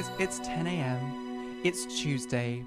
guys, it's 10 a.m. It's Tuesday.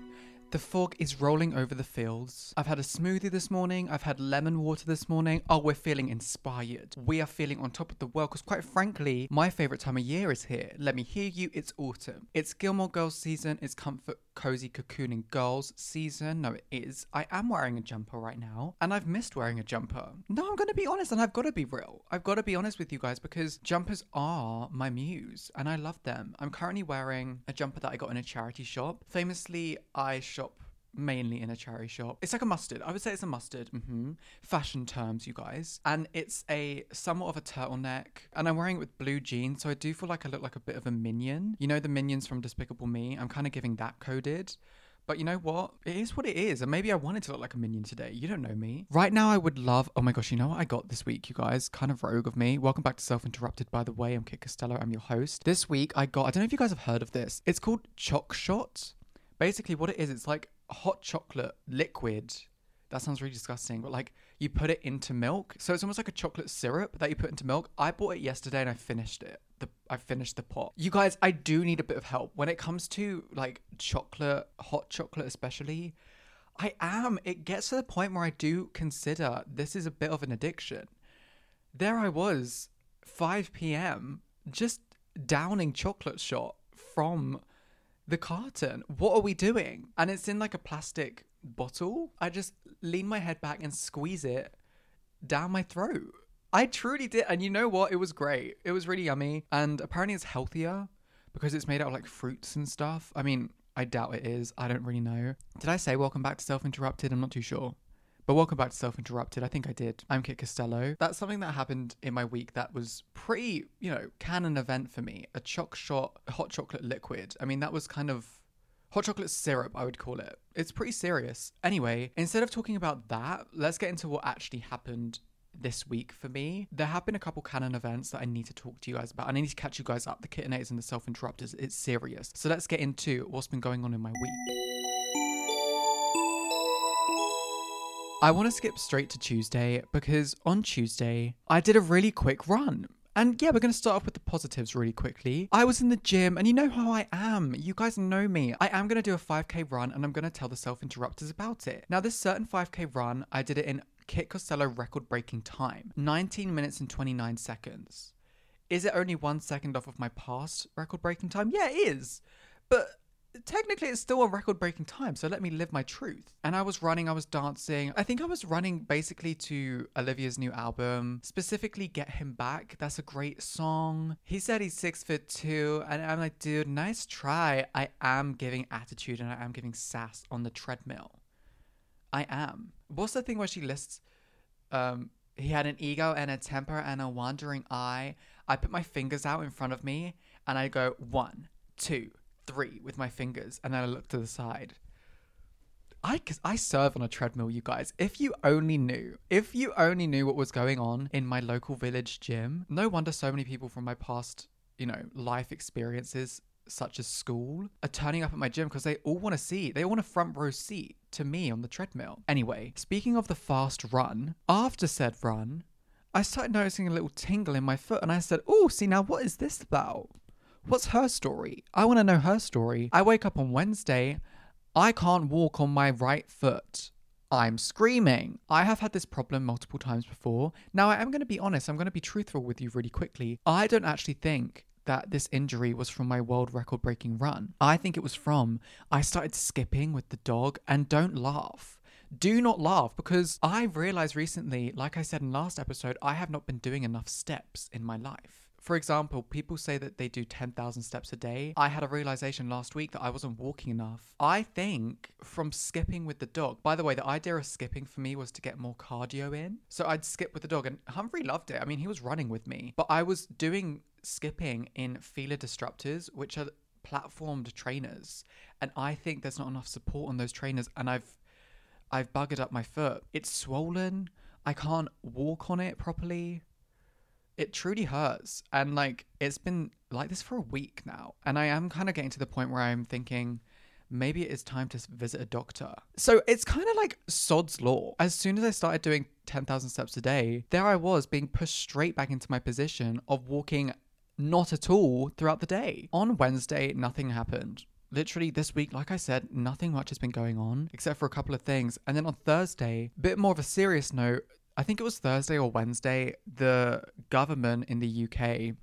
The fog is rolling over the fields. I've had a smoothie this morning. I've had lemon water this morning. Oh, we're feeling inspired. We are feeling on top of the world because, quite frankly, my favorite time of year is here. Let me hear you. It's autumn. It's Gilmore Girls season. It's comfort, cozy, cocooning girls season. No, it is. I am wearing a jumper right now, and I've missed wearing a jumper. No, I'm going to be honest, and I've got to be real. I've got to be honest with you guys because jumpers are my muse, and I love them. I'm currently wearing a jumper that I got in a charity shop. Famously, I shop mainly in a charity shop. It's like a mustard. I would say it's a mustard. hmm Fashion terms, you guys. And it's a somewhat of a turtleneck. And I'm wearing it with blue jeans, so I do feel like I look like a bit of a minion. You know the minions from Despicable Me? I'm kind of giving that coded. But you know what? It is what it is. And maybe I wanted to look like a minion today. You don't know me. Right now, I would love. Oh my gosh, you know what I got this week, you guys? Kind of rogue of me. Welcome back to Self Interrupted, by the way. I'm Kit Costello. I'm your host. This week, I got. I don't know if you guys have heard of this. It's called Choc Shot. Basically, what it is, it's like hot chocolate liquid. That sounds really disgusting, but like you put it into milk. So it's almost like a chocolate syrup that you put into milk. I bought it yesterday and I finished it. The, I finished the pot. You guys, I do need a bit of help when it comes to like chocolate, hot chocolate especially. I am. It gets to the point where I do consider this is a bit of an addiction. There I was, 5 p.m., just downing chocolate shot from the carton. What are we doing? And it's in like a plastic bottle. I just lean my head back and squeeze it down my throat. I truly did. And you know what? It was great. It was really yummy. And apparently it's healthier because it's made out of like fruits and stuff. I mean, I doubt it is. I don't really know. Did I say welcome back to Self Interrupted? I'm not too sure. But welcome back to Self Interrupted. I think I did. I'm Kit Costello. That's something that happened in my week that was pretty, you know, canon event for me. A choc shot hot chocolate liquid. I mean, that was kind of hot chocolate syrup, I would call it. It's pretty serious. Anyway, instead of talking about that, let's get into what actually happened this week for me. There have been a couple canon events that I need to talk to you guys about, and I need to catch you guys up. The Kittenators and the Self Interrupters, it's serious. So let's get into what's been going on in my week. I want to skip straight to Tuesday because on Tuesday, I did a really quick run. And yeah, we're going to start off with the positives really quickly. I was in the gym, and you know how I am. You guys know me. I am going to do a 5K run, and I'm going to tell the self interrupters about it. Now, this certain 5K run, I did it in Kit Costello record breaking time 19 minutes and 29 seconds. Is it only one second off of my past record breaking time? Yeah, it is. But technically it's still a record breaking time so let me live my truth. And i was running i was dancing. I think i was running basically to olivia's new album specifically get him back. That's a great song. He said he's six foot two and i'm like dude nice try. I am giving attitude and i am giving sass on the treadmill. I am. What's the thing where she lists um he had an ego and a temper and a wandering eye? I put my fingers out in front of me and i go one two three with my fingers, and then I look to the side. I, cause I serve on a treadmill, you guys. If you only knew, if you only knew what was going on in my local village gym, no wonder so many people from my past, you know, life experiences, such as school, are turning up at my gym because they all want to see, they all want a front row seat to me on the treadmill. Anyway, speaking of the fast run, after said run, I started noticing a little tingle in my foot and I said, Oh, see, now what is this about? What's her story? I want to know her story. I wake up on Wednesday. I can't walk on my right foot. I'm screaming. I have had this problem multiple times before. Now, I am going to be honest, I'm going to be truthful with you really quickly. I don't actually think that this injury was from my world record breaking run. I think it was from I started skipping with the dog, and don't laugh. Do not laugh because I've realized recently, like I said in last episode, I have not been doing enough steps in my life. For example, people say that they do 10,000 steps a day. I had a realization last week that I wasn't walking enough. I think from skipping with the dog, by the way, the idea of skipping for me was to get more cardio in. So I'd skip with the dog, and Humphrey loved it. I mean, he was running with me, but I was doing skipping in Fila Disruptors, which are platformed trainers. And I think there's not enough support on those trainers, and I've I've buggered up my foot. It's swollen. I can't walk on it properly it truly hurts. And like, it's been like this for a week now. And I am kind of getting to the point where I'm thinking, maybe it is time to visit a doctor. So it's kind of like sod's law. As soon as I started doing 10,000 steps a day, there I was being pushed straight back into my position of walking Not at all throughout the day. On Wednesday, nothing happened. Literally this week, like I said, nothing much has been going on except for a couple of things. And then on Thursday, a bit more of a serious note, I think it was Thursday or Wednesday, the government in the UK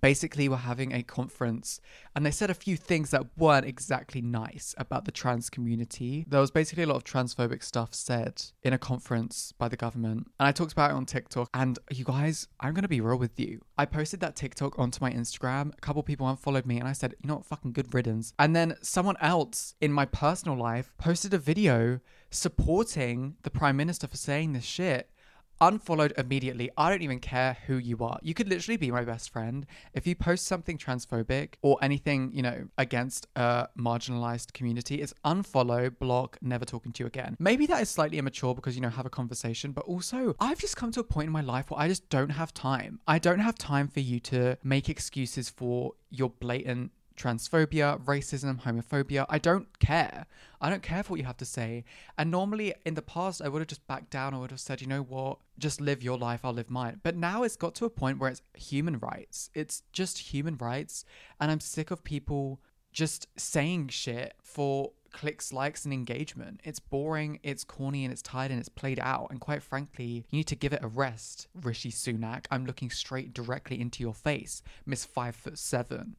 basically we were having a conference and they said a few things that weren't exactly nice about the trans community. There was basically a lot of transphobic stuff said in a conference by the government. And I talked about it on TikTok. And you guys, I'm going to be real with you. I posted that TikTok onto my Instagram. A couple people unfollowed me and I said, you know what, fucking good riddance. And then someone else in my personal life posted a video supporting the prime minister for saying this shit unfollowed immediately. I don't even care who you are. You could literally be my best friend. If you post something transphobic or anything, you know, against a marginalized community, it's unfollow, block, never talking to you again. Maybe that is slightly immature because, you know, have a conversation, but also I've just come to a point in my life where I just don't have time. I don't have time for you to make excuses for your blatant transphobia, racism, homophobia. I don't care. I don't care for what you have to say. And normally in the past, I would have just backed down. I would have said, you know what, just live your life, I'll live mine. But now it's got to a point where it's human rights. It's just human rights. And I'm sick of people just saying shit for clicks, likes, and engagement. It's boring, it's corny, and it's tired and it's played out. And quite frankly, you need to give it a rest, Rishi Sunak. I'm looking straight directly into your face, Miss Five Foot Seven.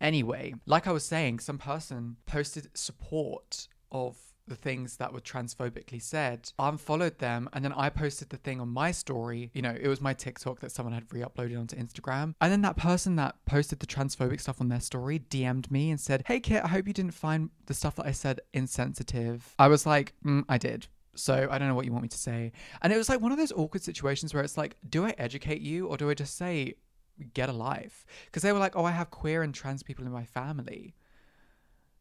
Anyway, like I was saying, some person posted support of the things that were transphobically said, unfollowed them, and then I posted the thing on my story. You know, it was my TikTok that someone had re uploaded onto Instagram. And then that person that posted the transphobic stuff on their story DM'd me and said, Hey, Kit, I hope you didn't find the stuff that I said insensitive. I was like, mm, I did. So I don't know what you want me to say. And it was like one of those awkward situations where it's like, do I educate you or do I just say, get a life. Because they were like oh i have queer and trans people in my family.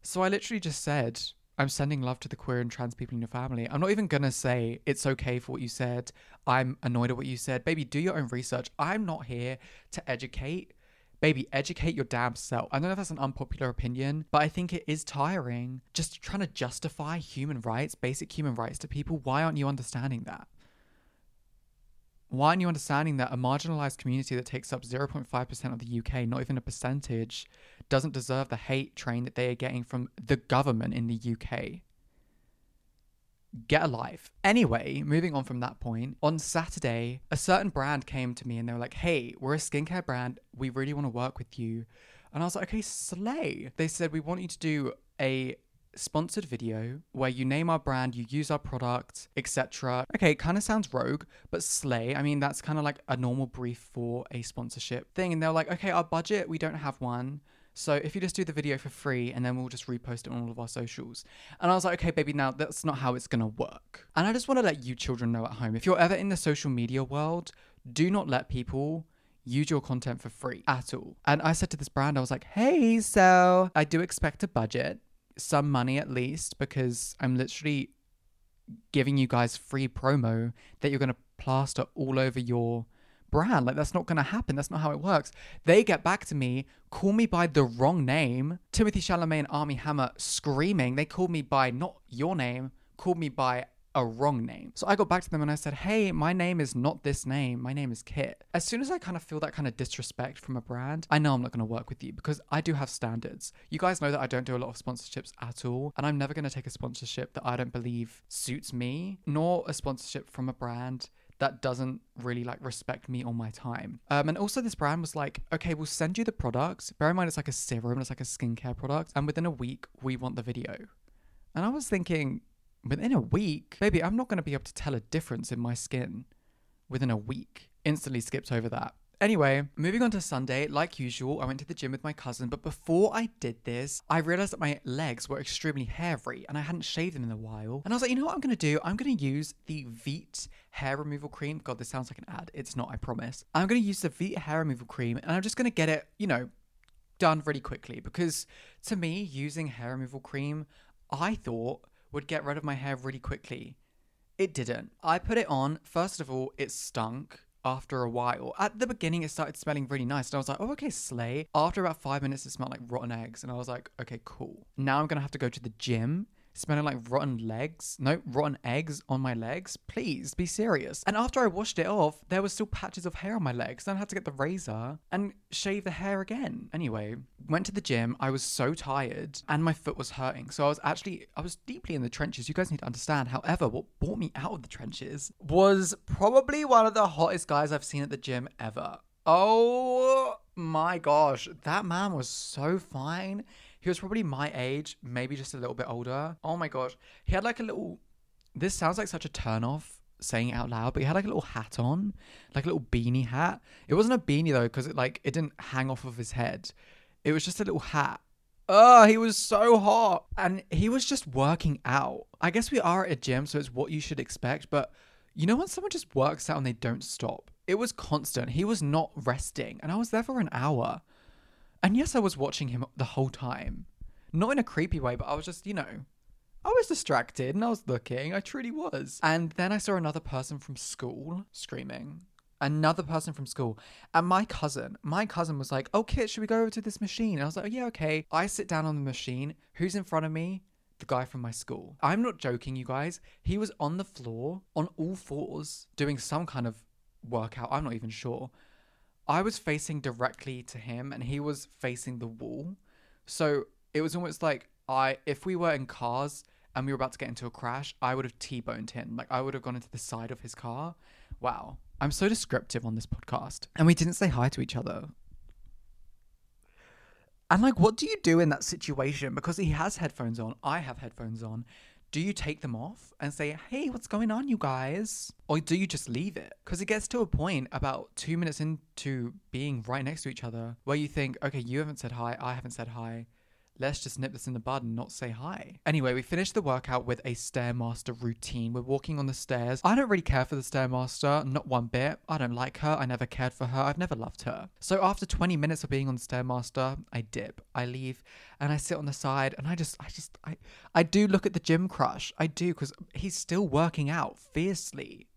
So i literally just said i'm sending love to the queer and trans people in your family. I'm not even gonna say it's okay for what you said. I'm annoyed at what you said. Baby do your own research. I'm not here to educate. Baby educate your damn self. I don't know if that's an unpopular opinion but i think it is tiring just trying to justify human rights basic human rights to people. Why aren't you understanding that why aren't you understanding that a marginalized community that takes up 0.5% of the UK, not even a percentage, doesn't deserve the hate train that they are getting from the government in the UK? Get a life. Anyway, moving on from that point, on Saturday, a certain brand came to me and they were like, hey, we're a skincare brand. We really want to work with you. And I was like, okay, slay. They said, we want you to do a sponsored video where you name our brand, you use our product, etc. Okay, it kind of sounds rogue, but slay. I mean, that's kind of like a normal brief for a sponsorship thing. And they're like, okay, our budget, we don't have one. So if you just do the video for free and then we'll just repost it on all of our socials. And I was like, okay, baby, now that's not how it's gonna work. And I just want to let you children know at home if you're ever in the social media world, do not let people use your content for free at all. And I said to this brand, I was like, hey, so I do expect a budget some money at least because I'm literally giving you guys free promo that you're going to plaster all over your brand. Like, that's not going to happen. That's not how it works. They get back to me, call me by the wrong name. Timothée Chalamet and Armie Hammer screaming. They called me by not your name, called me by a wrong name. So I got back to them and I said, hey, my name is not this name. My name is Kit. As soon as I kind of feel that kind of disrespect from a brand, I know I'm not going to work with you because I do have standards. You guys know that I don't do a lot of sponsorships at all. And I'm never going to take a sponsorship that I don't believe suits me, nor a sponsorship from a brand that doesn't really like respect me or my time. Um, and also this brand was like, okay, we'll send you the products. Bear in mind it's like a serum, it's like a skincare product, and within a week we want the video. And I was thinking, within a week, baby, I'm not going to be able to tell a difference in my skin within a week. Instantly skipped over that. Anyway, moving on to Sunday, like usual, I went to the gym with my cousin, but before I did this, I realized that my legs were extremely hairy and I hadn't shaved them in a while. And I was like, you know what I'm gonna do? I'm gonna use the Veet hair removal cream. God, this sounds like an ad. It's not, I promise. I'm gonna use the Veet hair removal cream and I'm just gonna get it, you know, done really quickly because to me, using hair removal cream, I thought would get rid of my hair really quickly. It didn't. I put it on. First of all, it stunk after a while. At the beginning, it started smelling really nice. And I was like, oh, okay, slay. After about five minutes, it smelled like rotten eggs. And I was like, okay, cool. Now I'm to have to go to the gym smelling like rotten legs. No, rotten eggs on my legs. Please be serious. And after I washed it off, there was still patches of hair on my legs. Then I had to get the razor and shave the hair again. Anyway, went to the gym. I was so tired and my foot was hurting. So I was actually, I was deeply in the trenches. You guys need to understand. However, what brought me out of the trenches was probably one of the hottest guys I've seen at the gym ever. Oh my gosh, that man was so fine. He was probably my age, maybe just a little bit older. Oh my gosh. He had like a little. This sounds like such a turn off saying it out loud, but he had like a little hat on, like a little beanie hat. It wasn't a beanie though, because it like it didn't hang off of his head. It was just a little hat. Oh, he was so hot. And he was just working out. I guess we are at a gym, so it's what you should expect, but you know when someone just works out and they don't stop? It was constant. He was not resting, and I was there for an hour. And yes, I was watching him the whole time. Not in a creepy way, but I was just, you know, I was distracted and I was looking. I truly was. And then I saw another person from school screaming. Another person from school. And my cousin, my cousin was like, Oh, Kit, should we go over to this machine? And I was like, oh, Yeah, okay. I sit down on the machine. Who's in front of me? The guy from my school. I'm not joking, you guys. He was on the floor on all fours doing some kind of workout. I'm not even sure. I was facing directly to him and he was facing the wall. So it was almost like I if we were in cars and we were about to get into a crash, I would have T-boned him. Like I would have gone into the side of his car. Wow. I'm so descriptive on this podcast. And we didn't say hi to each other. And like what do you do in that situation? Because he has headphones on, I have headphones on do you take them off and say, hey, what's going on, you guys? Or do you just leave it? Because it gets to a point about two minutes into being right next to each other where you think, okay, you haven't said hi, I haven't said hi let's just nip this in the bud and not say hi. Anyway, we finished the workout with a Stairmaster routine. We're walking on the stairs. I don't really care for the Stairmaster, not one bit. I don't like her. I never cared for her. I've never loved her. So after 20 minutes of being on the Stairmaster, I dip. I leave and I sit on the side and I just, I just, I, I do look at the gym crush. I do because he's still working out fiercely.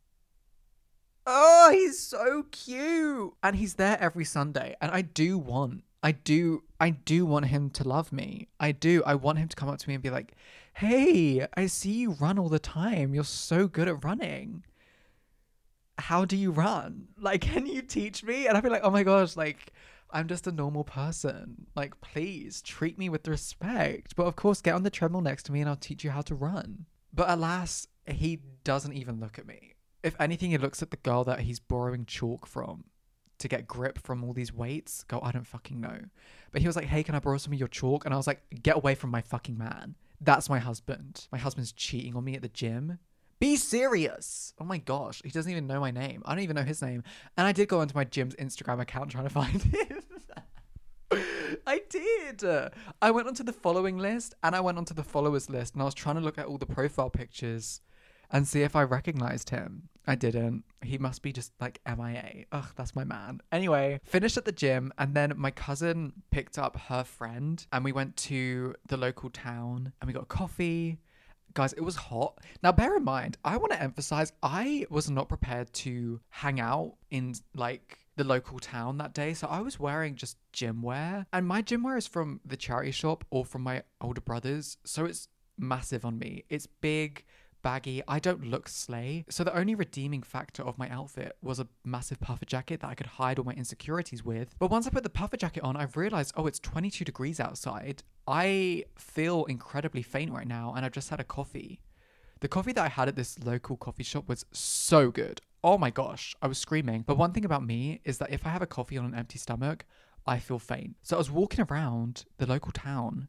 Oh, he's so cute. And he's there every Sunday. And I do want I do I do want him to love me. I do. I want him to come up to me and be like, "Hey, I see you run all the time. You're so good at running. How do you run? Like, can you teach me?" And I'd be like, "Oh my gosh, like I'm just a normal person. Like, please treat me with respect. But of course, get on the treadmill next to me and I'll teach you how to run." But alas, he doesn't even look at me. If anything, he looks at the girl that he's borrowing chalk from to get grip from all these weights? Go, I don't fucking know. But he was like, hey, can I borrow some of your chalk? And I was like, get away from my fucking man. That's my husband. My husband's cheating on me at the gym. Be serious. Oh my gosh. He doesn't even know my name. I don't even know his name. And I did go onto my gym's Instagram account trying to find him. I did. I went onto the following list and I went onto the followers list and I was trying to look at all the profile pictures and see if I recognized him. I didn't. He must be just like MIA. Ugh, that's my man. Anyway, finished at the gym, and then my cousin picked up her friend, and we went to the local town and we got coffee. Guys, it was hot. Now, bear in mind, I want to emphasize I was not prepared to hang out in like the local town that day. So I was wearing just gym wear, and my gym wear is from the charity shop or from my older brothers. So it's massive on me. It's big baggy. I don't look slay. So the only redeeming factor of my outfit was a massive puffer jacket that I could hide all my insecurities with. But once I put the puffer jacket on, I've realized, oh, it's 22 degrees outside. I feel incredibly faint right now, and I've just had a coffee. The coffee that I had at this local coffee shop was so good. Oh my gosh, I was screaming. But one thing about me is that if I have a coffee on an empty stomach, I feel faint. So I was walking around the local town,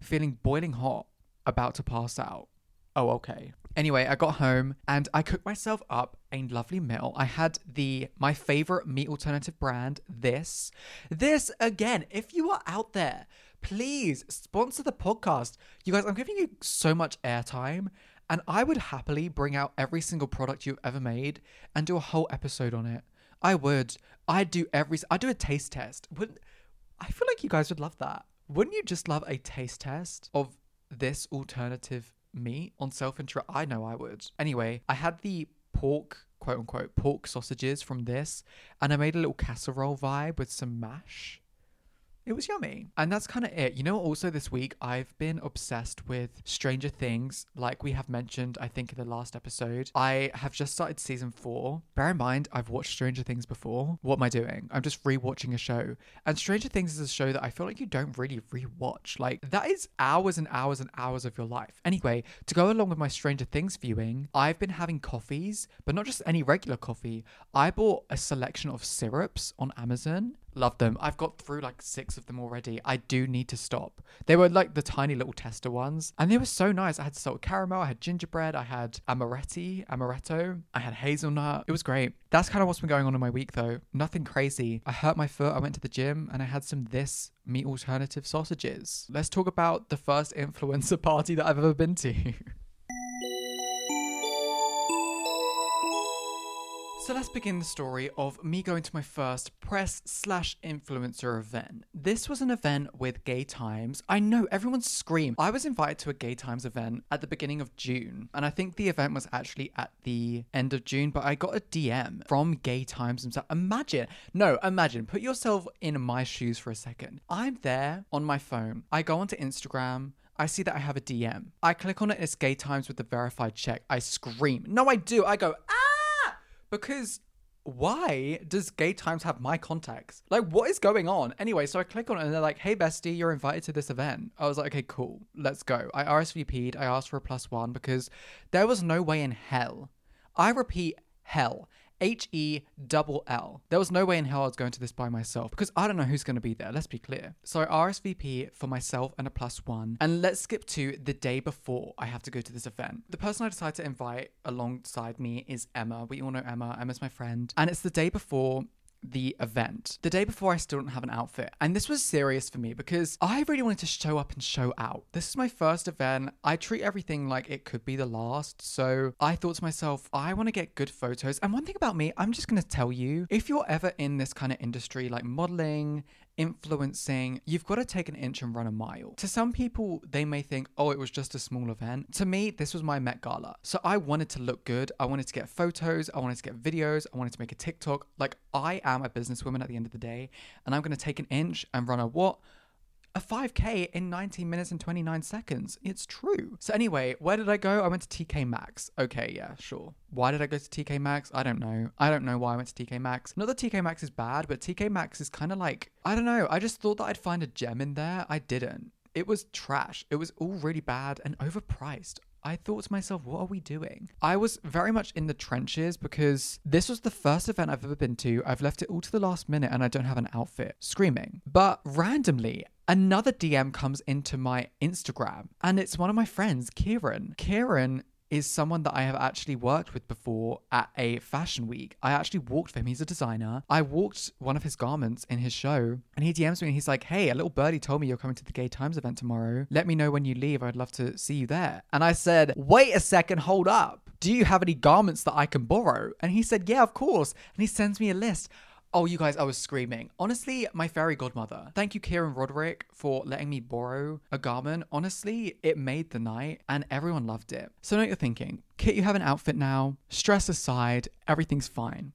feeling boiling hot, about to pass out. Oh, okay. Anyway, I got home and I cooked myself up a lovely meal. I had the my favorite meat alternative brand, this. This again, if you are out there, please sponsor the podcast. You guys, I'm giving you so much airtime and I would happily bring out every single product you've ever made and do a whole episode on it. I would. I'd do every I'd do a taste test. Wouldn't I feel like you guys would love that. Wouldn't you just love a taste test of this alternative me on self intro. I know I would. Anyway, I had the pork, quote unquote, pork sausages from this, and I made a little casserole vibe with some mash. It was yummy. And that's kind of it. You know, also this week, I've been obsessed with Stranger Things. Like we have mentioned, I think in the last episode, I have just started season four. Bear in mind, I've watched Stranger Things before. What am I doing? I'm just rewatching a show. And Stranger Things is a show that I feel like you don't really rewatch. Like that is hours and hours and hours of your life. Anyway, to go along with my Stranger Things viewing, I've been having coffees, but not just any regular coffee. I bought a selection of syrups on Amazon Love them. I've got through like six of them already. I do need to stop. They were like the tiny little tester ones, and they were so nice. I had salt caramel, I had gingerbread, I had amaretti, amaretto, I had hazelnut. It was great. That's kind of what's been going on in my week though. Nothing crazy. I hurt my foot. I went to the gym and I had some this meat alternative sausages. Let's talk about the first influencer party that I've ever been to. So let's begin the story of me going to my first press slash influencer event. This was an event with Gay Times. I know everyone screamed. I was invited to a Gay Times event at the beginning of June, and I think the event was actually at the end of June, but I got a DM from Gay Times themselves. Imagine, no, imagine, put yourself in my shoes for a second. I'm there on my phone. I go onto Instagram. I see that I have a DM. I click on it, it's Gay Times with the verified check. I scream. No, I do. I go, ah! Because why does Gay Times have my contacts? Like, what is going on? Anyway, so I click on it and they're like, hey, bestie, you're invited to this event. I was like, okay, cool, let's go. I RSVP'd, I asked for a plus one because there was no way in hell. I repeat, hell. H E double L. There was no way in hell I was going to this by myself because I don't know who's going to be there, let's be clear. So RSVP for myself and a plus one. And let's skip to the day before I have to go to this event. The person I decided to invite alongside me is Emma. We all know Emma. Emma's my friend. And it's the day before the event. The day before, I still didn't have an outfit. And this was serious for me because I really wanted to show up and show out. This is my first event. I treat everything like it could be the last. So I thought to myself, I want to get good photos. And one thing about me, I'm just going to tell you if you're ever in this kind of industry, like modeling, influencing, you've got to take an inch and run a mile. To some people, they may think, oh, it was just a small event. To me, this was my Met Gala. So I wanted to look good. I wanted to get photos. I wanted to get videos. I wanted to make a TikTok. Like, I am a businesswoman at the end of the day, and I'm going to take an inch and run a what? A 5k in 19 minutes and 29 seconds. It's true. So anyway, where did I go? I went to TK Maxx. Okay, yeah, sure. Why did I go to TK Maxx? I don't know. I don't know why I went to TK Maxx. Not that TK Maxx is bad, but TK Maxx is kind of like I don't know. I just thought that I'd find a gem in there. I didn't. It was trash. It was all really bad and overpriced. I thought to myself, what are we doing? I was very much in the trenches because this was the first event I've ever been to. I've left it all to the last minute and I don't have an outfit. Screaming. But randomly, another DM comes into my Instagram and it's one of my friends, Kieran. Kieran is someone that I have actually worked with before at a fashion week. I actually walked for him. He's a designer. I walked one of his garments in his show and he DMs me and he's like, Hey, a little birdie told me you're coming to the Gay Times event tomorrow. Let me know when you leave. I'd love to see you there. And I said, Wait a second, hold up. Do you have any garments that I can borrow? And he said, Yeah, of course. And he sends me a list. Oh, you guys, I was screaming. Honestly, my fairy godmother. Thank you, Kieran Roderick, for letting me borrow a garment. Honestly, it made the night and everyone loved it. So, what you're thinking. Kit, you have an outfit now. Stress aside, everything's fine.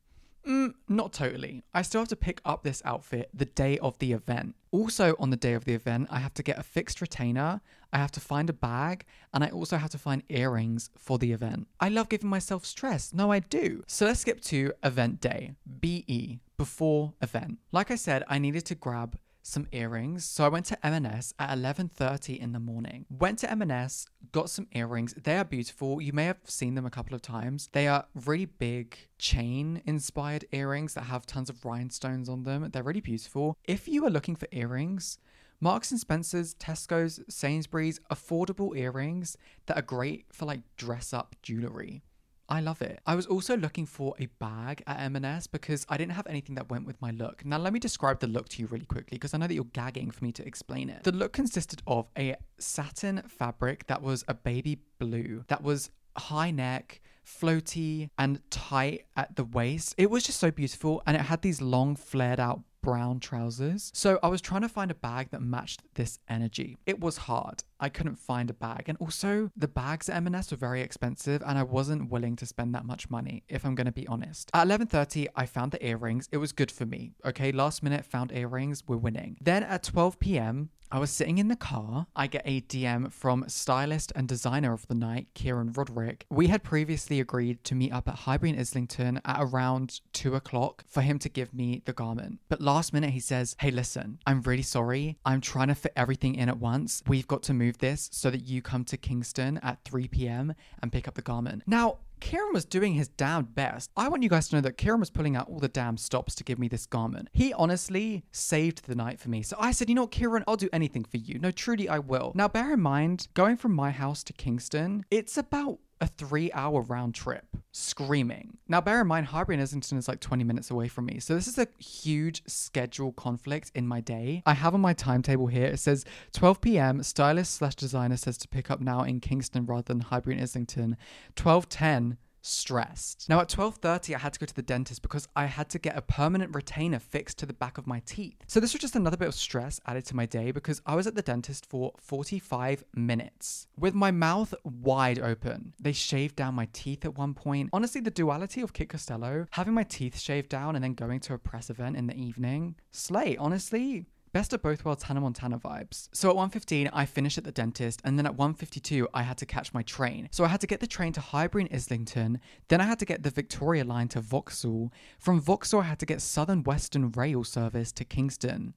Mm, not totally. I still have to pick up this outfit the day of the event. Also, on the day of the event, I have to get a fixed retainer, I have to find a bag, and I also have to find earrings for the event. I love giving myself stress. No, I do. So let's skip to event day, BE, before event. Like I said, I needed to grab some earrings. So I went to M&S at 11:30 in the morning. Went to M&S, got some earrings. They are beautiful. You may have seen them a couple of times. They are really big chain inspired earrings that have tons of rhinestones on them. They're really beautiful. If you are looking for earrings, Marks and Spencer's, Tesco's, Sainsbury's, affordable earrings that are great for like dress up jewelry. I love it. I was also looking for a bag at M&S because I didn't have anything that went with my look. Now let me describe the look to you really quickly because I know that you're gagging for me to explain it. The look consisted of a satin fabric that was a baby blue, that was high neck, floaty and tight at the waist. It was just so beautiful and it had these long flared out brown trousers. So I was trying to find a bag that matched this energy. It was hard. I couldn't find a bag. And also, the bags at M&S were very expensive and I wasn't willing to spend that much money, if I'm going to be honest. At 11.30, I found the earrings. It was good for me. Okay, last minute found earrings. We're winning. Then at 12 p.m., I was sitting in the car. I get a DM from stylist and designer of the night, Kieran Roderick. We had previously agreed to meet up at Highbury and Islington at around two o'clock for him to give me the garment. But last minute, he says, Hey, listen, I'm really sorry. I'm trying to fit everything in at once. We've got to move this so that you come to Kingston at 3 p.m. and pick up the garment. Now, Kieran was doing his damn best. I want you guys to know that Kieran was pulling out all the damn stops to give me this garment. He honestly saved the night for me. So I said, you know what, Kieran, I'll do anything for you. No, truly, I will. Now, bear in mind, going from my house to Kingston, it's about a three hour round trip screaming. Now, bear in mind, Highbury and Islington is like 20 minutes away from me. So, this is a huge schedule conflict in my day. I have on my timetable here, it says 12 p.m. Stylist slash designer says to pick up now in Kingston rather than Highbury and Islington. 1210 stressed. Now at 12:30 I had to go to the dentist because I had to get a permanent retainer fixed to the back of my teeth. So this was just another bit of stress added to my day because I was at the dentist for 45 minutes with my mouth wide open. They shaved down my teeth at one point. Honestly, the duality of Kit Costello, having my teeth shaved down and then going to a press event in the evening, slay, honestly. Best of both worlds Hannah Montana vibes. So at 1.15, I finished at the dentist, and then at 1.52, I had to catch my train. So I had to get the train to Highbury and Islington, then I had to get the Victoria line to Vauxhall. From Vauxhall, I had to get Southern Western Rail service to Kingston.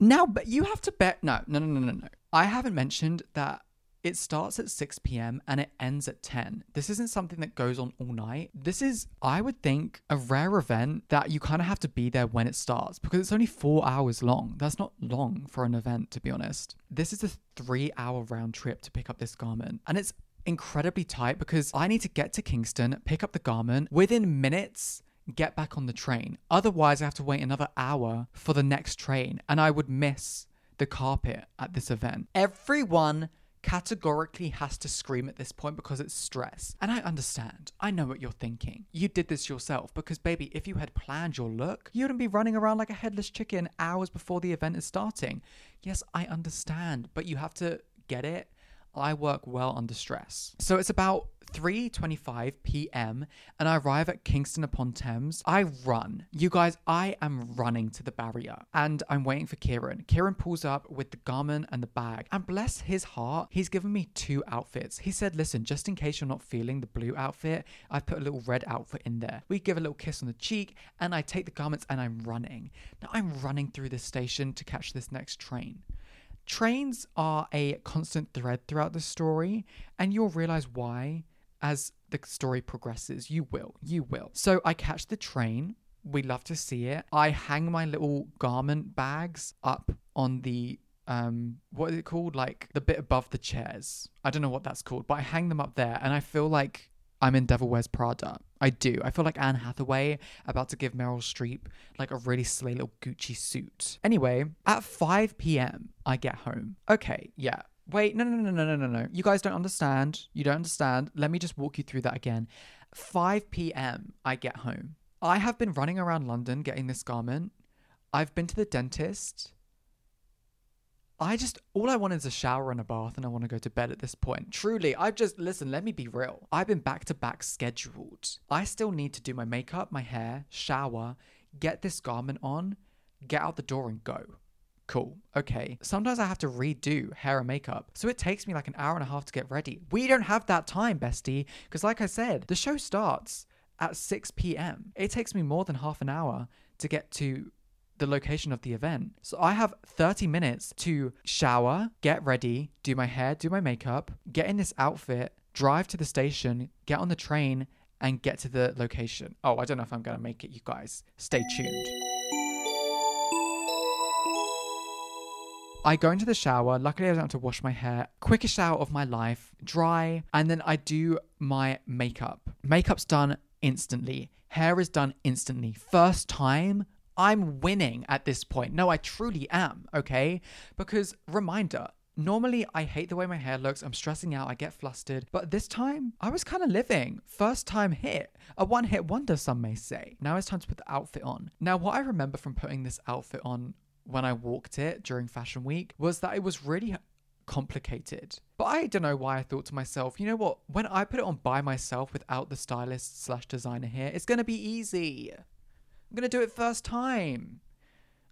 Now, but you have to bet. No, no, no, no, no. I haven't mentioned that it starts at 6 p.m. and it ends at 10. This isn't something that goes on all night. This is, I would think, a rare event that you kind of have to be there when it starts because it's only four hours long. That's not long for an event, to be honest. This is a three hour round trip to pick up this garment. And it's incredibly tight because I need to get to Kingston, pick up the garment within minutes get back on the train. Otherwise, I have to wait another hour for the next train, and I would miss the carpet at this event. Everyone categorically has to scream at this point because it's stress. And I understand. I know what you're thinking. You did this yourself because, baby, if you had planned your look, you wouldn't be running around like a headless chicken hours before the event is starting. Yes, I understand, but you have to get it. I work well under stress. So it's about 3:25 p.m. and I arrive at Kingston upon Thames. I run. You guys, I am running to the barrier and I'm waiting for Kieran. Kieran pulls up with the garment and the bag. And bless his heart, he's given me two outfits. He said, "Listen, just in case you're not feeling the blue outfit, I've put a little red outfit in there. We give a little kiss on the cheek and I take the garments and I'm running." Now I'm running through this station to catch this next train. Trains are a constant thread throughout the story, and you'll realize why as the story progresses. You will, you will. So I catch the train. We love to see it. I hang my little garment bags up on the um what is it called like the bit above the chairs i don't know what that's called but i hang them up there and i feel like I'm in Devil Wears Prada. I do. I feel like Anne Hathaway about to give Meryl Streep like a really slay little Gucci suit. Anyway, at 5 p.m., I get home. Okay, yeah. Wait, no, no, no, no, no, no, no. You guys don't understand. You don't understand. Let me just walk you through that again. 5 p.m., I get home. I have been running around London getting this garment. I've been to the dentist. I just, all I want is a shower and a bath, and I want to go to bed at this point. Truly, I've just, listen, let me be real. I've been back to back scheduled. I still need to do my makeup, my hair, shower, get this garment on, get out the door, and go. Cool. Okay. Sometimes I have to redo hair and makeup. So it takes me like an hour and a half to get ready. We don't have that time, bestie. Because, like I said, the show starts at 6 p.m. It takes me more than half an hour to get to the location of the event. So I have 30 minutes to shower, get ready, do my hair, do my makeup, get in this outfit, drive to the station, get on the train, and get to the location. Oh, I don't know if I'm going to make it, you guys. Stay tuned. I go into the shower. Luckily, I don't have to wash my hair. Quickest shower of my life, dry, and then I do my makeup. Makeup's done instantly. Hair is done instantly. First time, I'm winning at this point. No, I truly am, okay? Because, reminder, Normally, I hate the way my hair looks. I'm stressing out. I get flustered. But this time, I was kind of living. First time hit. A one hit wonder, some may say. Now it's time to put the outfit on. Now, what I remember from putting this outfit on when I walked it during Fashion Week was that it was really complicated. But I don't know why I thought to myself, you know what? When I put it on by myself without the stylist slash designer here, it's to be easy. I'm going to do it first time.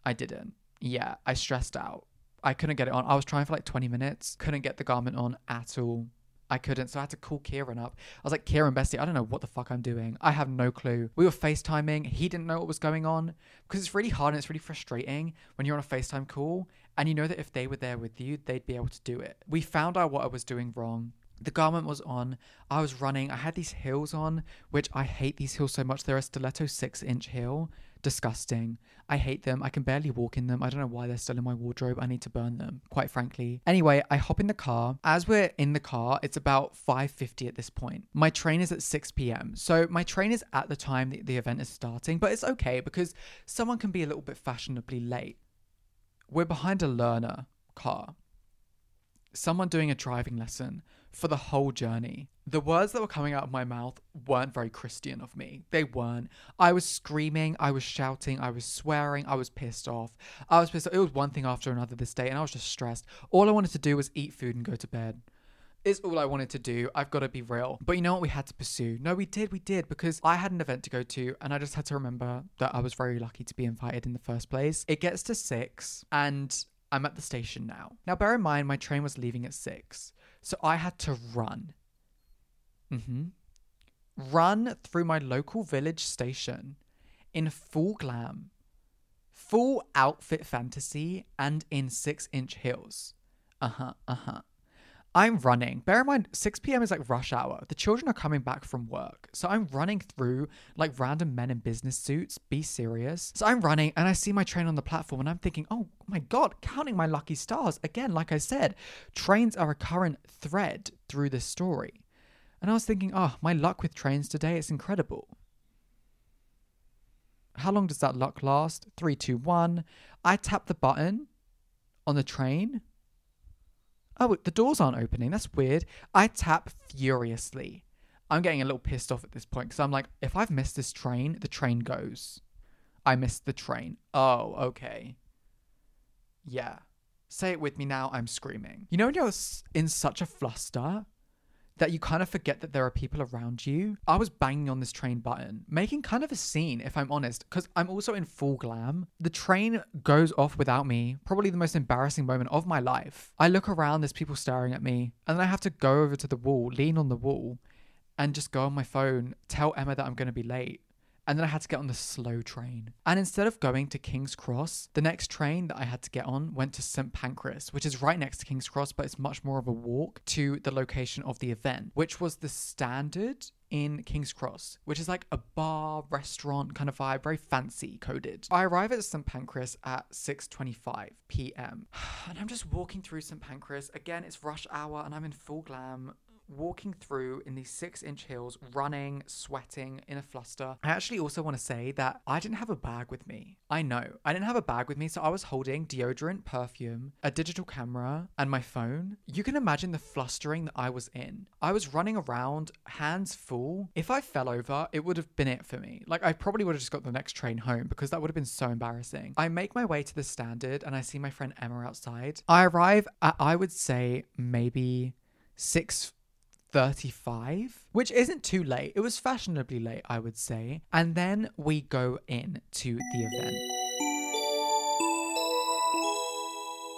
I didn't. Yeah, I stressed out. I couldn't get it on. I was trying for like 20 minutes, couldn't get the garment on at all. I couldn't, so I had to call Kieran up. I was like, Kieran, Bestie, I don't know what the fuck I'm doing. I have no clue. We were FaceTiming. He didn't know what was going on because it's really hard and it's really frustrating when you're on a FaceTime call and you know that if they were there with you, they'd be able to do it. We found out what I was doing wrong. The garment was on. I was running. I had these heels on, which I hate these heels so much. They're a stiletto six inch heel disgusting. I hate them. I can barely walk in them. I don't know why they're still in my wardrobe. I need to burn them, quite frankly. Anyway, I hop in the car. As we're in the car, it's about 5:50 at this point. My train is at 6 p.m. So my train is at the time that the event is starting, but it's okay because someone can be a little bit fashionably late. We're behind a learner car. Someone doing a driving lesson for the whole journey. The words that were coming out of my mouth weren't very Christian of me. They weren't. I was screaming, I was shouting, I was swearing, I was pissed off. I was pissed off. It was one thing after another this day, and I was just stressed. All I wanted to do was eat food and go to bed. Is all I wanted to do. I've got to be real. But you know what? We had to pursue. No, we did. We did because I had an event to go to, and I just had to remember that I was very lucky to be invited in the first place. It gets to six, and I'm at the station now. Now, bear in mind, my train was leaving at six. So I had to run. Mm-hmm. Run through my local village station in full glam, full outfit fantasy, and in six inch heels. Uh huh, uh huh. I'm running. Bear in mind, 6 p.m. is like rush hour. The children are coming back from work. So I'm running through like random men in business suits. Be serious. So I'm running and I see my train on the platform and I'm thinking, oh my God, counting my lucky stars. Again, like I said, trains are a current thread through this story. And I was thinking, oh, my luck with trains today is incredible. How long does that luck last? Three, two, one. I tap the button on the train Oh, the doors aren't opening. That's weird. I tap furiously. I'm getting a little pissed off at this point because I'm like, if I've missed this train, the train goes. I missed the train. Oh, okay. Yeah. Say it with me now. I'm screaming. You know, when you're in such a fluster that you kind of forget that there are people around you. I was banging on this train button, making kind of a scene, if I'm honest, because I'm also in full glam. The train goes off without me, probably the most embarrassing moment of my life. I look around, there's people staring at me, and then I have to go over to the wall, lean on the wall, and just go on my phone, tell Emma that I'm going to be late and then I had to get on the slow train. And instead of going to King's Cross, the next train that I had to get on went to St Pancras, which is right next to King's Cross, but it's much more of a walk to the location of the event, which was the standard in King's Cross, which is like a bar, restaurant kind of vibe, very fancy coded. I arrive at St Pancras at 6:25 p.m. and I'm just walking through St Pancras. Again, it's rush hour and I'm in full glam walking through in these six inch heels, running, sweating in a fluster. I actually also want to say that I didn't have a bag with me. I know I didn't have a bag with me, so I was holding deodorant, perfume, a digital camera, and my phone. You can imagine the flustering that I was in. I was running around, hands full. If I fell over, it would have been it for me. Like, I probably would have just got the next train home because that would have been so embarrassing. I make my way to the standard and I see my friend Emma outside. I arrive at, I would say, maybe six 35, which isn't too late. It was fashionably late, I would say. And then we go in to the event.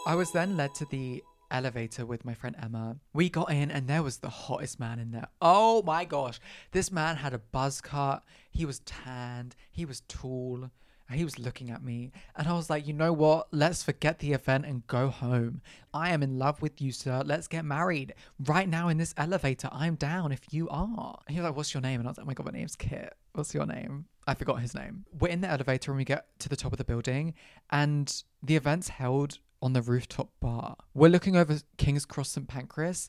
I was then led to the elevator with my friend Emma. We got in and there was the hottest man in there. Oh my gosh. This man had a buzz cut. He was tanned. He was tall he was looking at me and I was like, you know what? Let's forget the event and go home. I am in love with you, sir. Let's get married. Right now in this elevator, I'm down if you are. And he was like, What's your name? And I was like, Oh my god, my name's Kit. What's your name? I forgot his name. We're in the elevator and we get to the top of the building, and the event's held on the rooftop bar. We're looking over King's Cross St. Pancras.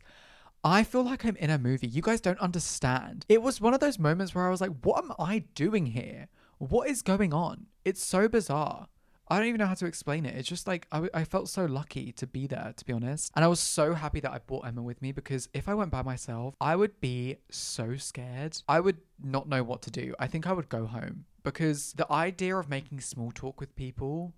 I feel like I'm in a movie. You guys don't understand. It was one of those moments where I was like, what am I doing here? What is going on? It's so bizarre. I don't even know how to explain it. It's just like I, I felt so lucky to be there, to be honest. And I was so happy that I brought Emma with me because if I went by myself, I would be so scared. I would not know what to do. I think I would go home because the idea of making small talk with people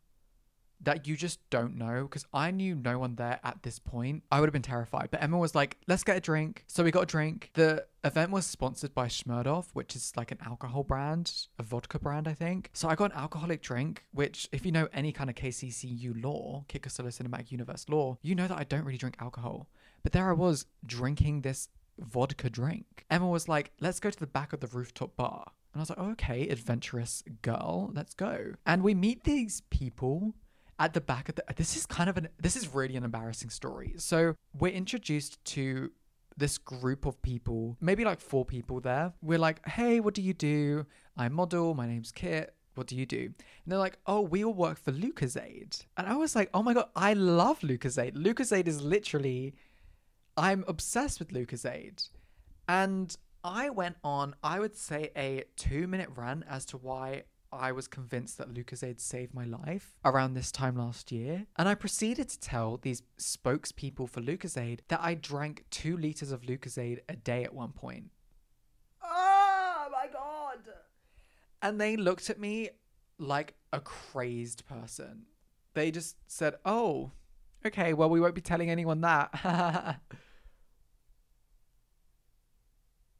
that you just don't know because I knew no one there at this point. I would have been terrified. But Emma was like, let's get a drink. So we got a drink. The event was sponsored by Smirnoff, which is like an alcohol brand, a vodka brand, I think. So I got an alcoholic drink, which, if you know any kind of KCCU law, Costello Cinematic Universe law, you know that I don't really drink alcohol. But there I was drinking this vodka drink. Emma was like, let's go to the back of the rooftop bar. And I was like, oh, okay, adventurous girl, let's go. And we meet these people at the back of the this is kind of an this is really an embarrassing story so we're introduced to this group of people maybe like four people there we're like hey what do you do i model my name's kit what do you do? And they're like, oh, we all work for Lucozade. And I was like, oh my God, I love Lucozade. Lucozade is literally, I'm obsessed with Lucozade. And I went on, I would say, a two minute run as to why I was convinced that Lucozade saved my life around this time last year. And I proceeded to tell these spokespeople for Lucozade that I drank two liters of Lucozade a day at one point. Oh my God. And they looked at me like a crazed person. They just said, Oh, okay, well, we won't be telling anyone that.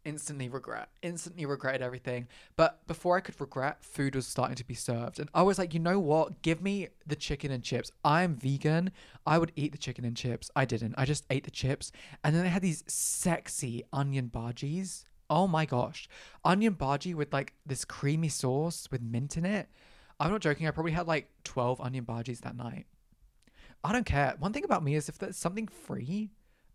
instantly regret, instantly regretted everything. But before I could regret, food was starting to be served. And I was like, you know what? Give me the chicken and chips. I'm vegan. I would eat the chicken and chips. I didn't. I just ate the chips. And then they had these sexy onion bhajis. Oh my gosh. Onion bhaji with like this creamy sauce with mint in it. I'm not joking. I probably had like 12 onion bhajis that night. I don't care. One thing about me is if there's something free,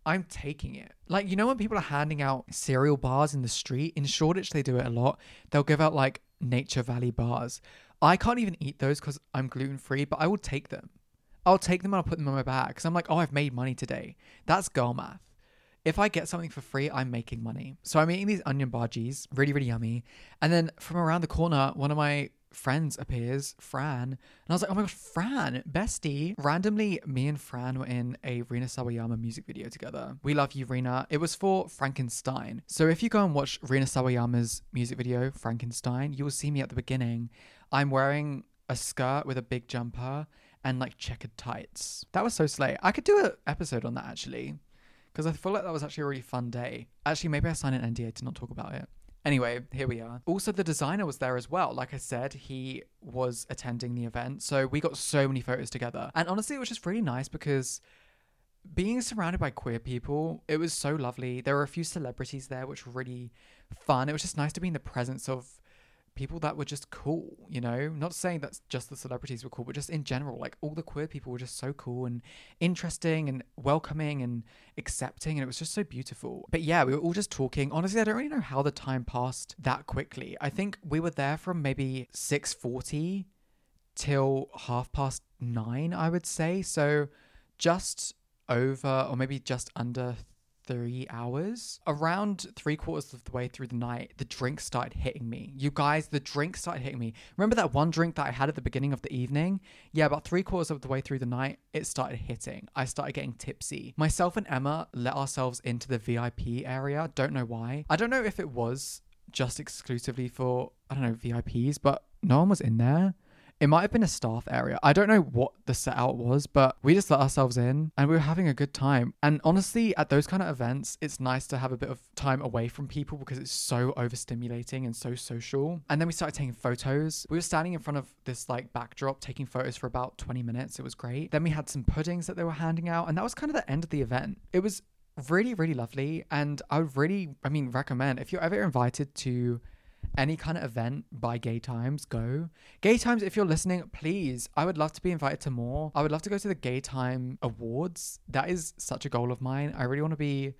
I'm taking it. Like, you know, when people are handing out cereal bars in the street, in Shoreditch, they do it a lot. They'll give out like Nature Valley bars. I can't even eat those because I'm gluten free, but I will take them. I'll take them and I'll put them in my bag because I'm like, oh, I've made money today. That's girl math. If I get something for free, I'm making money. So I'm eating these onion bhajis, really, really yummy. And then from around the corner, one of my friends appears, Fran. And I was like, oh my gosh, Fran, bestie. Randomly, me and Fran were in a Rina Sawayama music video together. We love you, Rina. It was for Frankenstein. So if you go and watch Rina Sawayama's music video, Frankenstein, you will see me at the beginning. I'm wearing a skirt with a big jumper and like checkered tights. That was so slay. I could do an episode on that actually. Because I feel like that was actually a really fun day. Actually, maybe I signed an NDA to not talk about it. Anyway, here we are. Also, the designer was there as well. Like I said, he was attending the event. So we got so many photos together. And honestly, it was just really nice because being surrounded by queer people, it was so lovely. There were a few celebrities there, which were really fun. It was just nice to be in the presence of people that were just cool, you know? Not saying that just the celebrities were cool, but just in general, like all the queer people were just so cool and interesting and welcoming and accepting and it was just so beautiful. But yeah, we were all just talking. Honestly, I don't really know how the time passed that quickly. I think we were there from maybe 6:40 till half past 9, I would say. So just over or maybe just under three hours. Around three quarters of the way through the night, the drink started hitting me. You guys, the drink started hitting me. Remember that one drink that I had at the beginning of the evening? Yeah, about three quarters of the way through the night, it started hitting. I started getting tipsy. Myself and Emma let ourselves into the VIP area. Don't know why. I don't know if it was just exclusively for, I don't know, VIPs, but no one was in there. It might have been a staff area. I don't know what the set out was, but we just let ourselves in and we were having a good time. And honestly, at those kind of events, it's nice to have a bit of time away from people because it's so overstimulating and so social. And then we started taking photos. We were standing in front of this like backdrop taking photos for about 20 minutes. It was great. Then we had some puddings that they were handing out, and that was kind of the end of the event. It was really, really lovely. And I would really, I mean, recommend if you're ever invited to any kind of event by Gay Times, go. Gay Times, if you're listening, please, I would love to be invited to more. I would love to go to the Gay Time Awards. That is such a goal of mine. I really want to be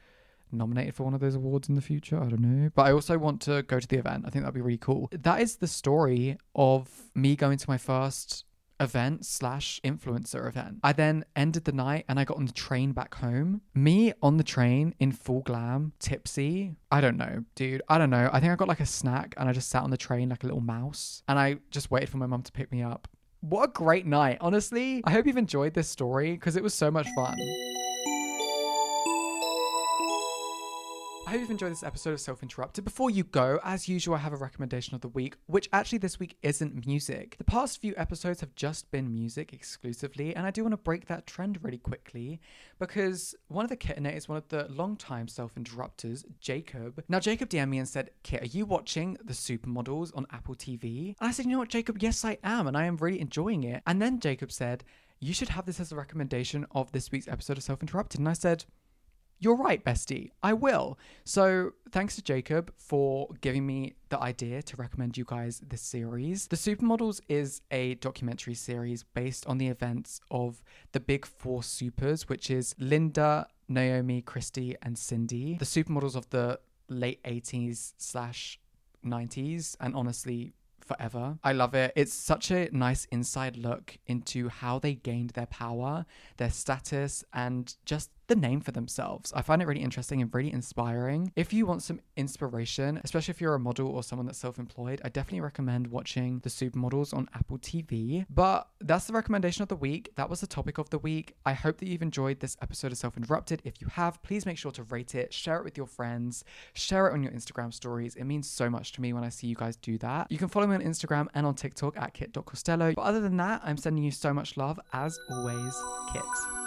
nominated for one of those awards in the future. I don't know. But I also want to go to the event. I think that'd be really cool. That is the story of me going to my first event slash influencer event. I then ended the night and I got on the train back home. Me on the train in full glam, tipsy. I don't know, dude. I don't know. I think I got like a snack and I just sat on the train like a little mouse and I just waited for my mum to pick me up. what a great night. Honestly, I hope you've enjoyed this story because it was so much fun. I hope you've enjoyed this episode of Self Interrupted. Before you go, as usual, I have a recommendation of the week, which actually this week isn't music. The past few episodes have just been music exclusively, and I do want to break that trend really quickly because one of the Kitinators, one of the long-time Self Interrupters, Jacob. Now, Jacob DM'd me and said, Kit, are you watching The Supermodels on Apple TV? And I said, you know what, Jacob? Yes, I am, and I am really enjoying it. And then Jacob said, you should have this as a recommendation of this week's episode of Self Interrupted. And I said, you're right, bestie. I will. So, thanks to Jacob for giving me the idea to recommend you guys this series. The Supermodels is a documentary series based on the events of the big four supers, which is Linda, Naomi, Christy, and Cindy. The supermodels of the late 80s slash 90s, and honestly, forever. I love it. It's such a nice inside look into how they gained their power, their status, and just the name for themselves. I find it really interesting and really inspiring. If you want some inspiration, especially if you're a model or someone that's self employed, I definitely recommend watching The Supermodels on Apple TV. But that's the recommendation of the week. That was the topic of the week. I hope that you've enjoyed this episode of Self Interrupted. If you have, please make sure to rate it, share it with your friends, share it on your Instagram stories. It means so much to me when I see you guys do that. You can follow me on Instagram and on TikTok at kit.costello. But other than that, I'm sending you so much love. As always, Kit.